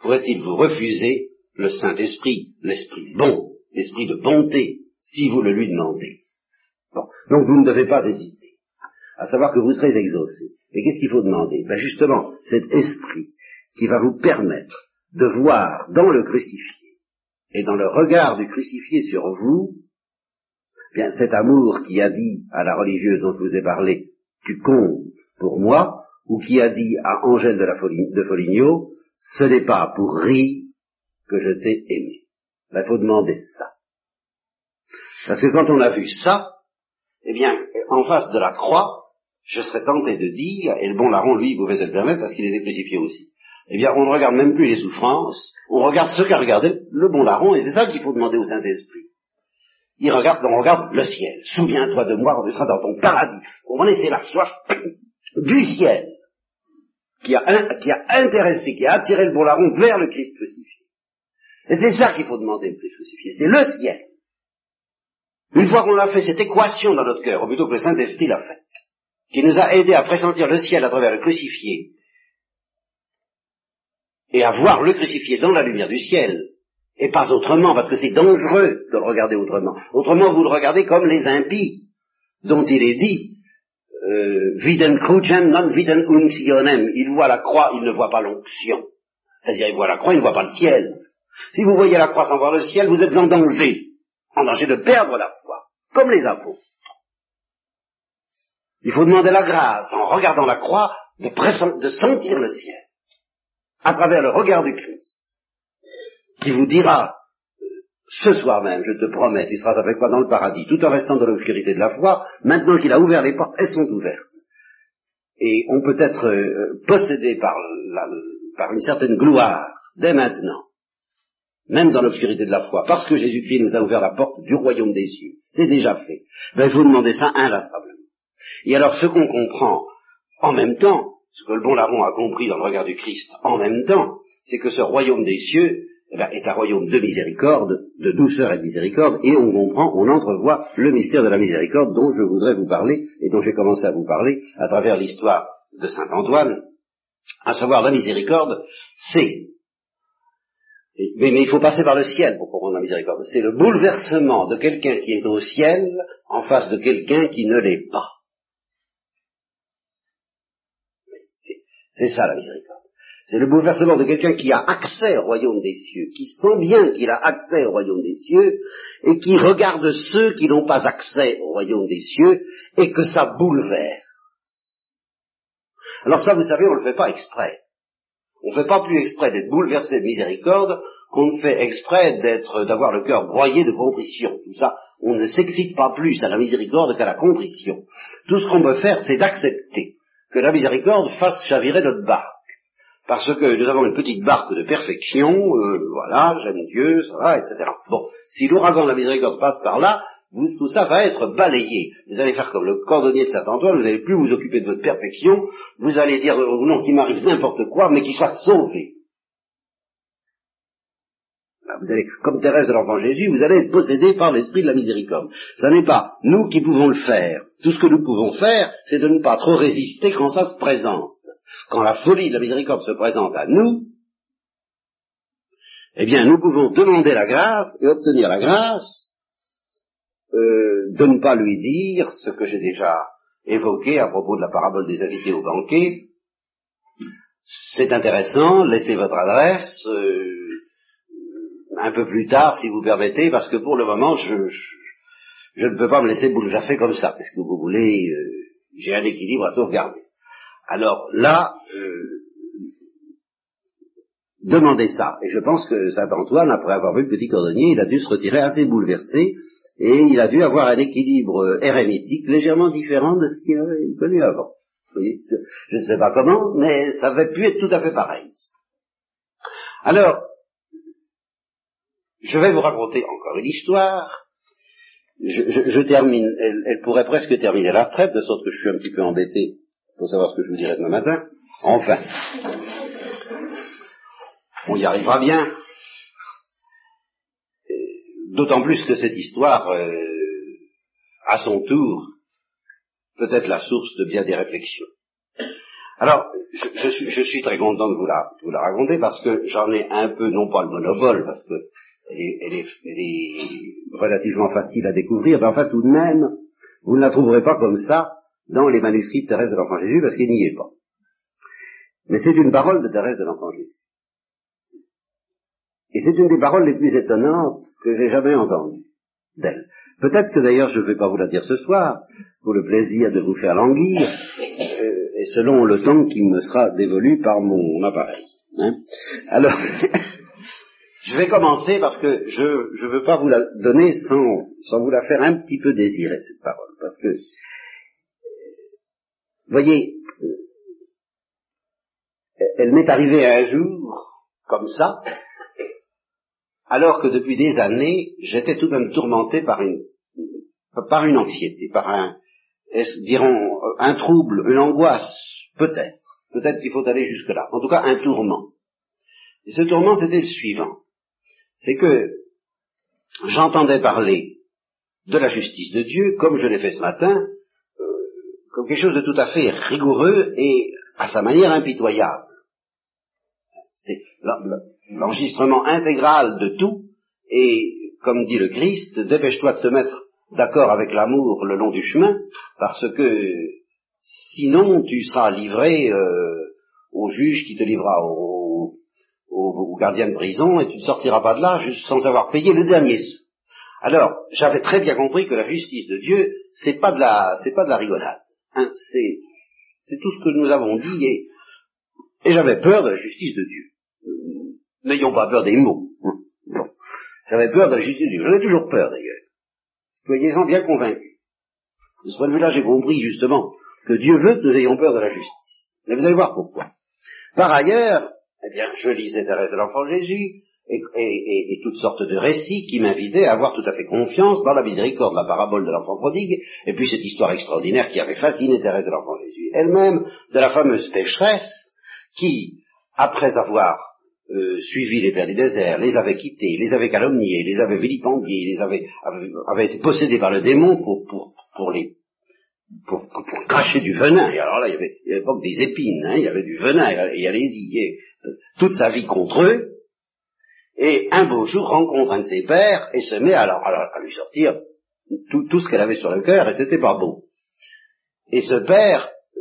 Speaker 2: pourrait-il vous refuser le Saint-Esprit, l'Esprit bon, l'Esprit de bonté, si vous le lui demandez. Donc vous ne devez pas hésiter, à savoir que vous serez exaucé. Mais qu'est-ce qu'il faut demander? Ben justement, cet esprit qui va vous permettre de voir dans le crucifié et dans le regard du crucifié sur vous, bien cet amour qui a dit à la religieuse dont je vous ai parlé, tu comptes pour moi, ou qui a dit à Angèle de, de Foligno, ce n'est pas pour rire que je t'ai aimé. Il ben, faut demander ça. Parce que quand on a vu ça, eh bien, en face de la croix, je serais tenté de dire, et le bon larron, lui, il pouvait se le permettre parce qu'il était crucifié aussi. Eh bien, on ne regarde même plus les souffrances, on regarde ce qu'a regardé le bon larron, et c'est ça qu'il faut demander au Saint-Esprit. Il regarde, on regarde le ciel. Souviens-toi de moi tu seras dans ton paradis. Vous comprenez, c'est la soif du ciel qui a, qui a intéressé, qui a attiré le bon larron vers le Christ crucifié. Et c'est ça qu'il faut demander Christ crucifié, c'est le ciel. Une fois qu'on l'a fait, cette équation dans notre cœur, ou plutôt que le Saint-Esprit l'a faite, qui nous a aidé à pressentir le ciel à travers le crucifié, et à voir le crucifié dans la lumière du ciel, et pas autrement, parce que c'est dangereux de le regarder autrement. Autrement, vous le regardez comme les impies, dont il est dit, euh, viden crucem non viden unctionem. Il voit la croix, il ne voit pas l'onction. C'est-à-dire, il voit la croix, il ne voit pas le ciel. Si vous voyez la croix sans voir le ciel, vous êtes en danger. En danger de perdre la foi. Comme les apôtres. Il faut demander la grâce, en regardant la croix, de, sentir le ciel. À travers le regard du Christ. Qui vous dira, ce soir même, je te promets, tu seras avec moi dans le paradis, tout en restant dans l'obscurité de la foi, maintenant qu'il a ouvert les portes, elles sont ouvertes. Et on peut être euh, possédé par une certaine gloire dès maintenant, même dans l'obscurité de la foi, parce que Jésus-Christ nous a ouvert la porte du royaume des cieux. C'est déjà fait. Ben, il faut demander ça inlassablement. Et alors, ce qu'on comprend en même temps, ce que le bon larron a compris dans le regard du Christ en même temps, c'est que ce royaume des cieux, eh ben, est un royaume de miséricorde, de douceur et de miséricorde, et on comprend, on entrevoit le mystère de la miséricorde dont je voudrais vous parler, et dont j'ai commencé à vous parler à travers l'histoire de Saint Antoine, à savoir la miséricorde, c'est, mais, il faut passer par le ciel pour comprendre la miséricorde, c'est le bouleversement de quelqu'un qui est au ciel en face de quelqu'un qui ne l'est pas. C'est ça la miséricorde. C'est le bouleversement de quelqu'un qui a accès au royaume des cieux, qui sent bien qu'il a accès au royaume des cieux, et qui regarde ceux qui n'ont pas accès au royaume des cieux, et que ça bouleverse. Alors ça, vous savez, on ne le fait pas exprès. On ne fait pas plus exprès d'être bouleversé de miséricorde qu'on ne fait exprès d'être, d'avoir le cœur broyé de contrition. Tout ça, on ne s'excite pas plus à la miséricorde qu'à la contrition. Tout ce qu'on veut faire, c'est d'accepter que la miséricorde fasse chavirer notre barque parce que nous avons une petite barque de perfection, euh, voilà, j'aime Dieu, ça va, etc. Bon, si l'ouragan de la miséricorde passe par là, vous, tout ça va être balayé. Vous allez faire comme le cordonnier de Saint-Antoine, vous n'allez plus vous occuper de votre perfection, vous allez dire, euh, non, qu'il m'arrive n'importe quoi, mais qu'il soit sauvé. Vous allez, comme Thérèse de l'Enfant Jésus, vous allez être possédé par l'esprit de la miséricorde. Ce n'est pas nous qui pouvons le faire. Tout ce que nous pouvons faire, c'est de ne pas trop résister quand ça se présente. Quand la folie de la miséricorde se présente à nous, eh bien, nous pouvons demander la grâce et obtenir la grâce euh, de ne pas lui dire ce que j'ai déjà évoqué à propos de la parabole des invités au banquet. C'est intéressant, laissez votre adresse. Euh, un peu plus tard, si vous permettez, parce que pour le moment, je, ne peux pas me laisser bouleverser comme ça, parce que vous voulez, euh, j'ai un équilibre à sauvegarder. Alors là, demandez ça. Et je pense que Saint Antoine, après avoir vu le petit cordonnier, il a dû se retirer assez bouleversé, et il a dû avoir un équilibre hérémitique légèrement différent de ce qu'il avait connu avant. Je ne sais pas comment, mais ça avait pu être tout à fait pareil. Alors, je vais vous raconter encore une histoire. Je, termine, elle, pourrait presque terminer la retraite, de sorte que je suis un petit peu embêté pour savoir ce que je vous dirai demain matin. Enfin, on y arrivera bien. D'autant plus que cette histoire, euh, à son tour, peut être la source de bien des réflexions. Alors, je, suis, très content de vous la, raconter parce que j'en ai un peu, non pas le monopole, parce que elle est, relativement facile à découvrir, mais enfin tout de même, vous ne la trouverez pas comme ça dans les manuscrits de Thérèse de l'Enfant Jésus, parce qu'il n'y est pas. Mais c'est une parole de Thérèse de l'Enfant Jésus. Et c'est une des paroles les plus étonnantes que j'ai jamais entendues d'elle. Peut-être que d'ailleurs je ne vais pas vous la dire ce soir, pour le plaisir de vous faire languir, euh, et selon le temps qui me sera dévolu par mon appareil. Hein. Alors, Je vais commencer parce que je ne veux pas vous la donner sans, sans vous la faire un petit peu désirer, cette parole. Parce que, voyez, elle m'est arrivée un jour, comme ça, alors que depuis des années, j'étais tout de même tourmenté par une par une anxiété, par un, dirons, un trouble, une angoisse, peut-être. Peut-être qu'il faut aller jusque-là. En tout cas, un tourment. Et ce tourment, c'était le suivant. C'est que j'entendais parler de la justice de Dieu, comme je l'ai fait ce matin, euh, comme quelque chose de tout à fait rigoureux et à sa manière impitoyable. L'enregistrement intégral de tout, et comme dit le Christ, dépêche-toi de te mettre d'accord avec l'amour le long du chemin, parce que sinon tu seras livré euh, au juge qui te livrera au, gardien de prison, et tu ne sortiras pas de là juste sans avoir payé le dernier Alors, j'avais très bien compris que la justice de Dieu, c'est pas de la, c'est pas de la rigolade. Hein, c'est, tout ce que nous avons dit, et j'avais peur de la justice de Dieu. N'ayons pas peur des mots. J'avais peur de la justice Dieu. J'en ai toujours peur d'ailleurs. Soyez-en bien convaincus. De ce point de vue-là, j'ai compris justement que Dieu veut que nous ayons peur de la justice. Et vous allez voir pourquoi. Par ailleurs, eh bien, je lisais Thérèse de l'Enfant Jésus et, et, toutes sortes de récits qui m'invitaient à avoir tout à fait confiance dans la miséricorde, la parabole de l'enfant prodigue, et puis cette histoire extraordinaire qui avait fasciné Thérèse de l'Enfant Jésus elle-même, de la fameuse pécheresse qui, après avoir euh, suivi les pères du désert, les avait quittés, les avait calomniés, les avait vilipendiés, les avait, été possédés par le démon pour, pour, pour les pour, cracher du venin. Et alors là, il y avait, il y avait pas que des épines, hein, il y avait du venin, et allez-y, toute sa vie contre eux. Et un beau jour rencontre un de ses pères et se met alors, à lui sortir tout, tout ce qu'elle avait sur le cœur, et c'était pas beau. Et ce père euh,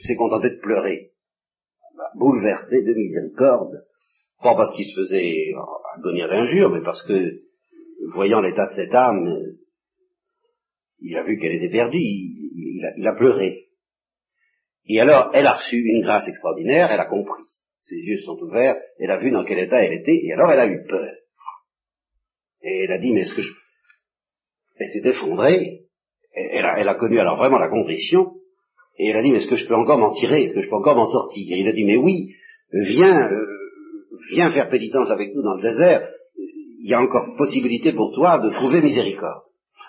Speaker 2: s'est contenté de pleurer bouleversé de miséricorde, pas parce qu'il se faisait agonir d'injures, mais parce que, voyant l'état de cette âme, il a vu qu'elle était perdue, il, a, pleuré. Et alors, elle a reçu une grâce extraordinaire, elle a compris. Ses yeux sont ouverts, elle a vu dans quel état elle était, et alors elle a eu peur. Et elle a dit, mais est-ce que je... Elle s'est effondrée, elle a, elle a connu alors vraiment la contrition, et elle a dit, mais est-ce que je peux encore m'en tirer? Est-ce que je peux encore m'en sortir? Et il a dit, mais oui, viens, euh, viens faire pénitence avec nous dans le désert. Il y a encore possibilité pour toi de trouver miséricorde.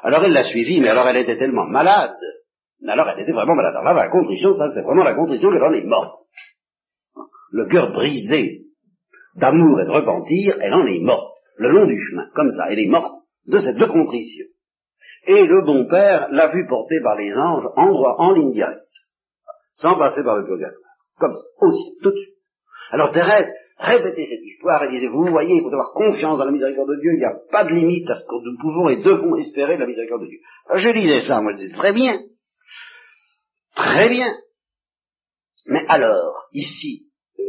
Speaker 2: Alors elle l'a suivi, mais alors elle était tellement malade. Alors elle était vraiment malade. Alors là, la contrition, ça c'est vraiment la contrition qu'elle en est morte. Le cœur brisé d'amour et de repentir, elle en est morte. Le long du chemin, comme ça, elle est morte de cette deux contrition. Et le bon père l'a vu porter par les anges en ligne directe, sans passer par le purgatoire. Comme ça, aussi, tout de suite. Alors Thérèse répétait cette histoire et disait, vous voyez, il faut avoir confiance dans la miséricorde de Dieu, il n'y a pas de limite à ce que nous pouvons et devons espérer de la miséricorde de Dieu. Alors, je disais ça, moi je disais, très bien, très bien. Mais alors, ici, euh,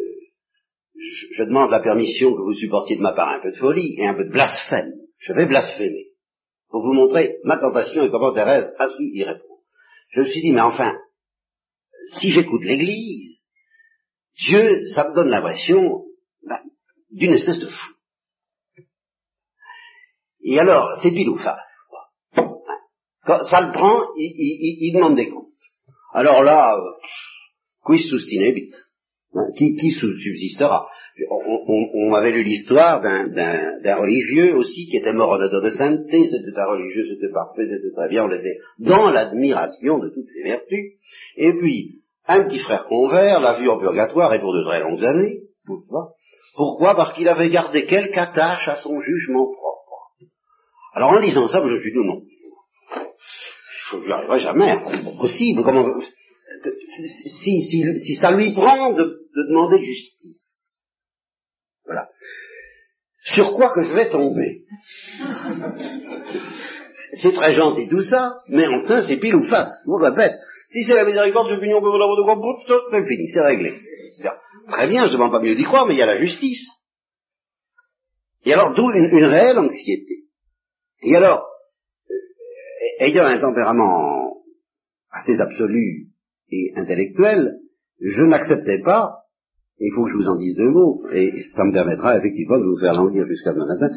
Speaker 2: je, je demande la permission que vous supportiez de ma part un peu de folie et un peu de blasphème. Je vais blasphémer pour vous montrer ma tentation et comment Thérèse a su y répondre. Je me suis dit, mais enfin, si j'écoute l'Église, Dieu, ça me donne l'impression ben, d'une espèce de fou. Et alors, c'est pile ou face, quoi. Quand ça le prend, il, demande des comptes. Alors là, euh, quis sustinebit Hein, qui, qui subsistera. On, avait lu l'histoire d'un religieux aussi qui était mort en odeur de sainteté, c'était un religieux, c'était parfait, c'était très bien, on était dans l'admiration de toutes ses vertus, et puis un petit frère convert l'a vu en purgatoire et pour de très longues années, pourquoi? Pourquoi? Parce qu'il avait gardé quelque attache à son jugement propre. Alors en lisant ça, je me suis dit non, je arriverai jamais, possible, comment si, si, si, ça lui prend de, de demander justice. Voilà. Sur quoi que je vais tomber C'est très gentil tout ça, mais enfin c'est pile ou face. Je vous répète, si c'est la miséricorde de l'union de c'est fini, c'est réglé. Très bien, je ne demande pas mieux d'y croire, mais il y a la justice. Et alors, d'où une, une, réelle anxiété. Et alors, euh, ayant un tempérament assez absolu et intellectuel, je n'acceptais pas, il faut que je vous en dise deux mots, et ça me permettra effectivement de vous faire languir jusqu'à demain matin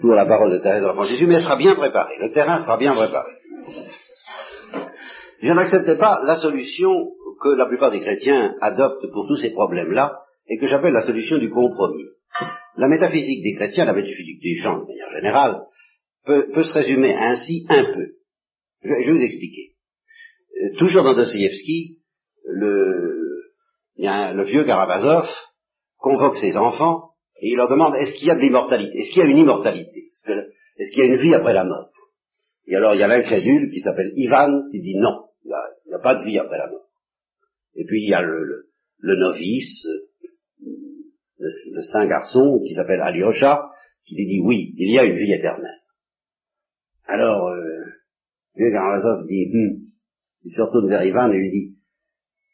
Speaker 2: pour la parole de Thérèse de l'Enfant Jésus, mais elle sera bien préparée, le terrain sera bien préparé. Je n'acceptais pas la solution que la plupart des chrétiens adoptent pour tous ces problèmes-là, et que j'appelle la solution du compromis. La métaphysique des chrétiens, la métaphysique des gens de manière générale, peut, se résumer ainsi un peu. Je, vais vous expliquer. Euh, toujours dans Dostoevsky, le, le vieux Karamazov convoque ses enfants et il leur demande est-ce qu'il y a de l'immortalité? Est-ce qu'il y a une immortalité? Est-ce qu'il y a une vie après la mort? Et alors il y a l'incrédule qui s'appelle Ivan qui dit non, il n'y a, pas de vie après la mort. Et puis il y a le, novice, le, saint garçon qui s'appelle Alyosha, qui lui dit oui, il y a une vie éternelle. Alors, euh, vieux Karamazov dit, hum, il se retourne vers Ivan et lui dit,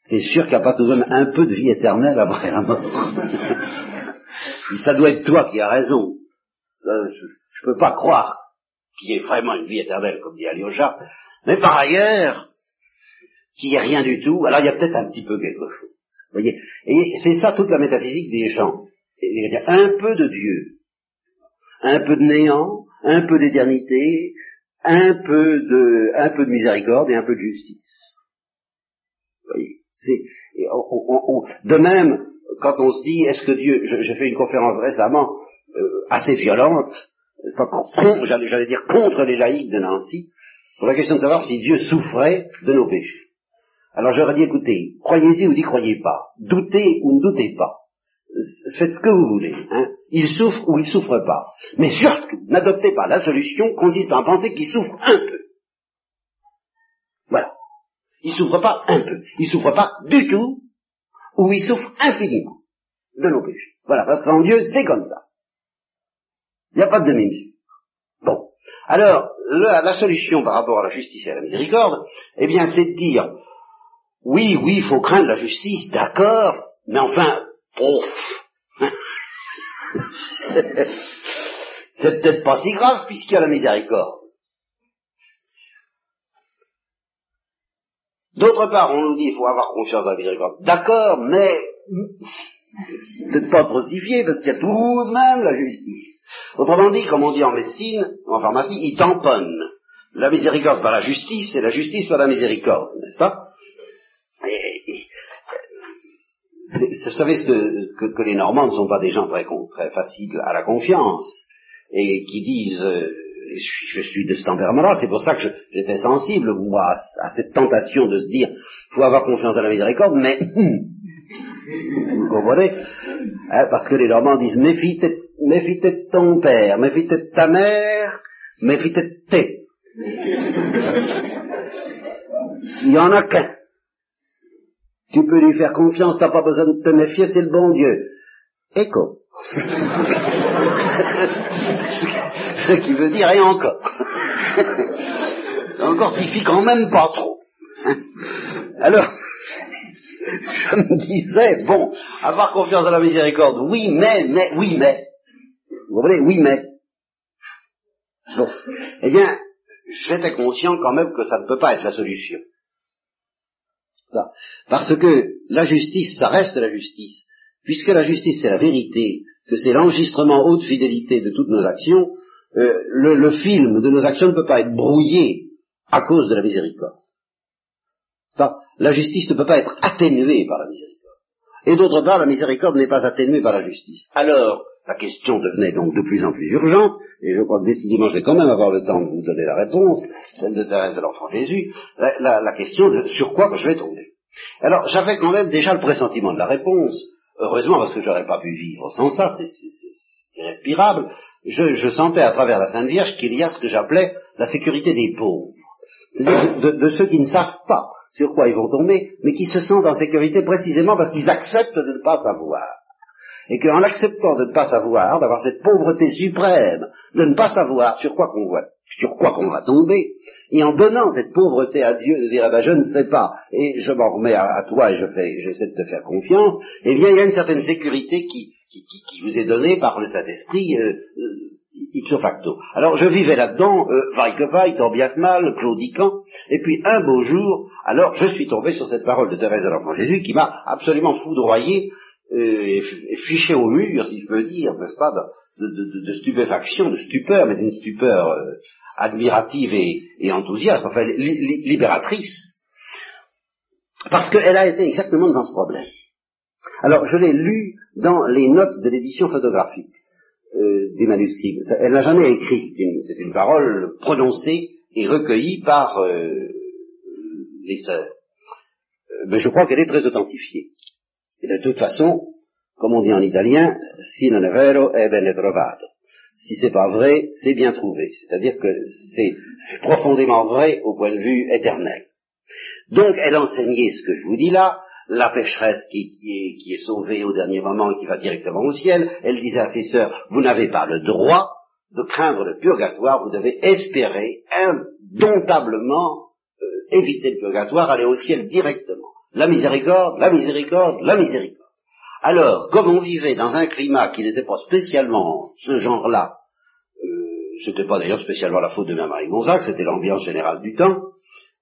Speaker 2: t'es sûr qu'il n'y a pas tout de même un peu de vie éternelle après la mort Ça doit être toi qui as raison. je ne peux pas croire qu'il y ait vraiment une vie éternelle, comme dit Alyosha, mais par ailleurs, qu'il n'y ait rien du tout, alors il y a peut-être un petit peu quelque chose. Vous voyez Et c'est ça toute la métaphysique des gens. Un peu de Dieu, un peu de néant, un peu d'éternité, un peu de, un peu de miséricorde et un peu de justice. Vous voyez de même, quand on se dit, est-ce que Dieu, j'ai fait une conférence récemment euh, assez violente, j'allais dire contre les laïcs de Nancy, pour la question de savoir si Dieu souffrait de nos péchés. Alors j'aurais dit, écoutez, croyez-y ou n'y croyez pas, doutez ou ne doutez pas, faites ce que vous voulez, hein. il souffre ou il souffre pas. Mais surtout, n'adoptez pas la solution consistant à penser qu'il souffre un peu. Il souffre pas un peu, il souffre pas du tout, ou il souffre infiniment de nos péchés. Voilà, parce qu'en Dieu, c'est comme ça. Il n'y a pas de demi-mesure. Bon. Alors, la, la, solution par rapport à la justice et à la miséricorde, eh bien, c'est de dire, oui, oui, il faut craindre la justice, d'accord, mais enfin, pouf C'est peut-être pas si grave puisqu'il y a la miséricorde. D'autre part, on nous dit qu'il faut avoir confiance en la miséricorde. D'accord, mais peut-être pas fier parce qu'il y a tout de même la justice. Autrement dit, comme on dit en médecine, en pharmacie, ils tamponnent la miséricorde par la justice et la justice par la miséricorde, n'est-ce pas? Vous savez que, les Normands ne sont pas des gens très, très faciles à la confiance et qui disent euh, je, suis de ce tempérament-là, c'est pour ça que j'étais sensible moi à, cette tentation de se dire faut avoir confiance à la miséricorde, mais vous comprenez hein, Parce que les Normands disent méfie-toi de ton père, méfie-toi de ta mère, méfie-toi de tes. Il y en a qu'un. Tu peux lui faire confiance, t'as pas besoin de te méfier, c'est le bon Dieu. Écho. Ce qui veut dire, et encore. encore, t'y fies quand même pas trop. Alors, je me disais, bon, avoir confiance dans la miséricorde, oui, mais, mais, oui, mais. Vous voyez, oui, mais. Bon. Eh bien, j'étais conscient quand même que ça ne peut pas être la solution. Parce que la justice, ça reste la justice. Puisque la justice, c'est la vérité, que c'est l'enregistrement haute fidélité de toutes nos actions, euh, le, film de nos actions ne peut pas être brouillé à cause de la miséricorde. la justice ne peut pas être atténuée par la miséricorde. Et d'autre part, la miséricorde n'est pas atténuée par la justice. Alors, la question devenait donc de plus en plus urgente, et je crois que décidément je vais quand même avoir le temps de vous donner la réponse, celle de Thérèse de l'Enfant Jésus, la, question de sur quoi je vais tomber. Alors j'avais quand même déjà le pressentiment de la réponse, heureusement parce que j'aurais pas pu vivre sans ça, c'est irrespirable, je, je, sentais à travers la Sainte Vierge qu'il y a ce que j'appelais la sécurité des pauvres, c'est-à-dire de, de, ceux qui ne savent pas sur quoi ils vont tomber, mais qui se sentent en sécurité précisément parce qu'ils acceptent de ne pas savoir. Et qu'en l'acceptant de ne pas savoir, d'avoir cette pauvreté suprême, de ne pas savoir sur quoi qu'on va, sur quoi qu'on va tomber, et en donnant cette pauvreté à Dieu, de dire, eh ben, je ne sais pas, et je m'en remets à, toi et je fais, j'essaie de te faire confiance, eh bien, il y a une certaine sécurité qui, qui, qui, vous est donnée par le Saint-Esprit, euh, euh, ipso facto. Alors je vivais là-dedans, euh, vaille que vaille, tant bien que mal, claudiquant, et puis un beau jour, alors je suis tombé sur cette parole de Thérèse de l'Enfant Jésus qui m'a absolument foudroyé et, fiché au mur, si je peux dire, n'est-ce pas, de, stupéfaction, de stupeur, mais d'une stupeur euh, admirative et, enthousiaste, enfin libératrice, parce qu'elle a été exactement dans ce problème. Alors, je l'ai lu dans les notes de l'édition photographique euh, des manuscrits. Elle n'a jamais écrit, c'est une, parole prononcée et recueillie par euh, les sœurs. Euh, mais je crois qu'elle est très authentifiée. De toute façon, comme on dit en italien, si non è vero, è bene trovato. Si c'est pas vrai, c'est bien trouvé. C'est-à-dire que c'est profondément vrai au point de vue éternel. Donc, elle enseignait ce que je vous dis là, la pécheresse qui, est, qui est sauvée au dernier moment et qui va directement au ciel, elle disait à ses sœurs, vous n'avez pas le droit de craindre le purgatoire, vous devez espérer indomptablement euh, éviter le purgatoire, aller au ciel directement. La miséricorde, la miséricorde, la miséricorde. Alors, comme on vivait dans un climat qui n'était pas spécialement ce genre-là, euh, c'était pas d'ailleurs spécialement la faute de Mère Marie Gonzague, c'était l'ambiance générale du temps,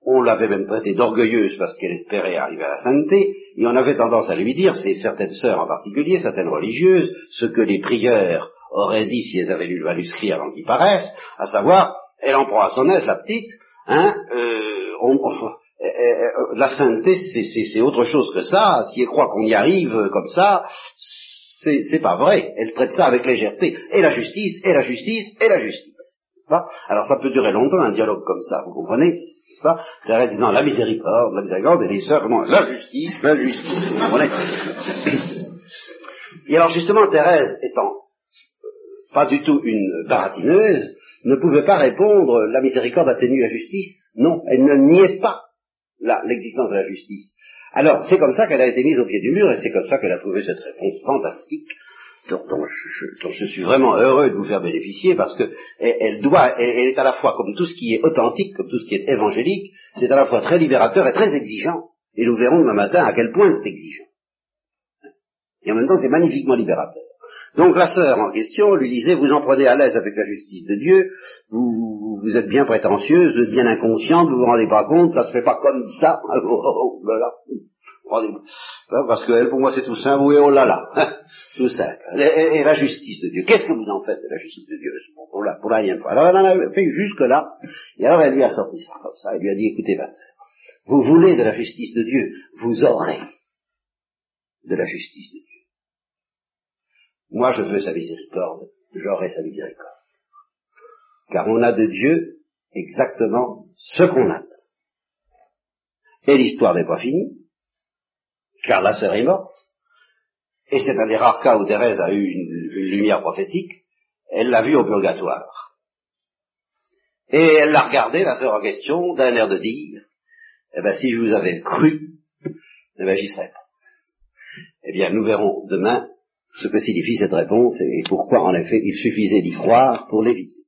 Speaker 2: on l'avait même traitée d'orgueilleuse parce qu'elle espérait arriver à la sainteté, et on avait tendance à lui dire, c'est certaines sœurs en particulier, certaines religieuses, ce que les prieurs auraient dit si elles avaient lu le manuscrit avant qu'il paraisse, à savoir, elle en prend à son aise, la petite, hein, euh, on, la sainteté, c'est autre chose que ça. Si elle croit qu'on y arrive comme ça, c'est pas vrai. Elle traite ça avec légèreté. Et la justice, et la justice, et la justice. Alors ça peut durer longtemps un dialogue comme ça, vous comprenez? Thérèse disant la miséricorde, la miséricorde, et les sœurs, comment? La justice, la justice, vous comprenez? Et alors justement, Thérèse étant euh, pas du tout une baratineuse, ne pouvait pas répondre la miséricorde atténue la justice? Non, elle ne niait pas l'existence de la justice. Alors, c'est comme ça qu'elle a été mise au pied du mur, et c'est comme ça qu'elle a trouvé cette réponse fantastique, dont, je, suis vraiment heureux de vous faire bénéficier, parce que elle, doit, elle, est à la fois comme tout ce qui est authentique, comme tout ce qui est évangélique, c'est à la fois très libérateur et très exigeant. Et nous verrons demain matin à quel point c'est exigeant. Et en même temps, c'est magnifiquement libérateur. Donc la sœur en question lui disait, vous en prenez à l'aise avec la justice de Dieu, vous, vous êtes bien prétentieuse, vous êtes bien inconsciente, vous vous rendez pas compte, ça se fait pas comme ça. Parce que pour moi c'est tout simple, oui, oh là là, tout simple. Et, la justice de Dieu, qu'est-ce que vous en faites de la justice de Dieu pour la, pour la fois. Alors elle en a fait jusque là, et alors elle lui a sorti ça comme ça, elle lui a dit, écoutez ma sœur, vous voulez de la justice de Dieu, vous aurez de la justice de Dieu. Moi, je veux sa miséricorde, j'aurai sa miséricorde. Car on a de Dieu exactement ce qu'on attend. Et l'histoire n'est pas finie, car la sœur est morte. Et c'est un des rares cas où Thérèse a eu une, lumière prophétique. Elle l'a vue au purgatoire. Et elle l'a regardé, la sœur en question, d'un air de dire, eh bien, si je vous avais cru, eh bien, j'y serais pas. Eh bien, nous verrons demain ce que signifie cette réponse et pourquoi en effet il suffisait d'y croire pour l'éviter.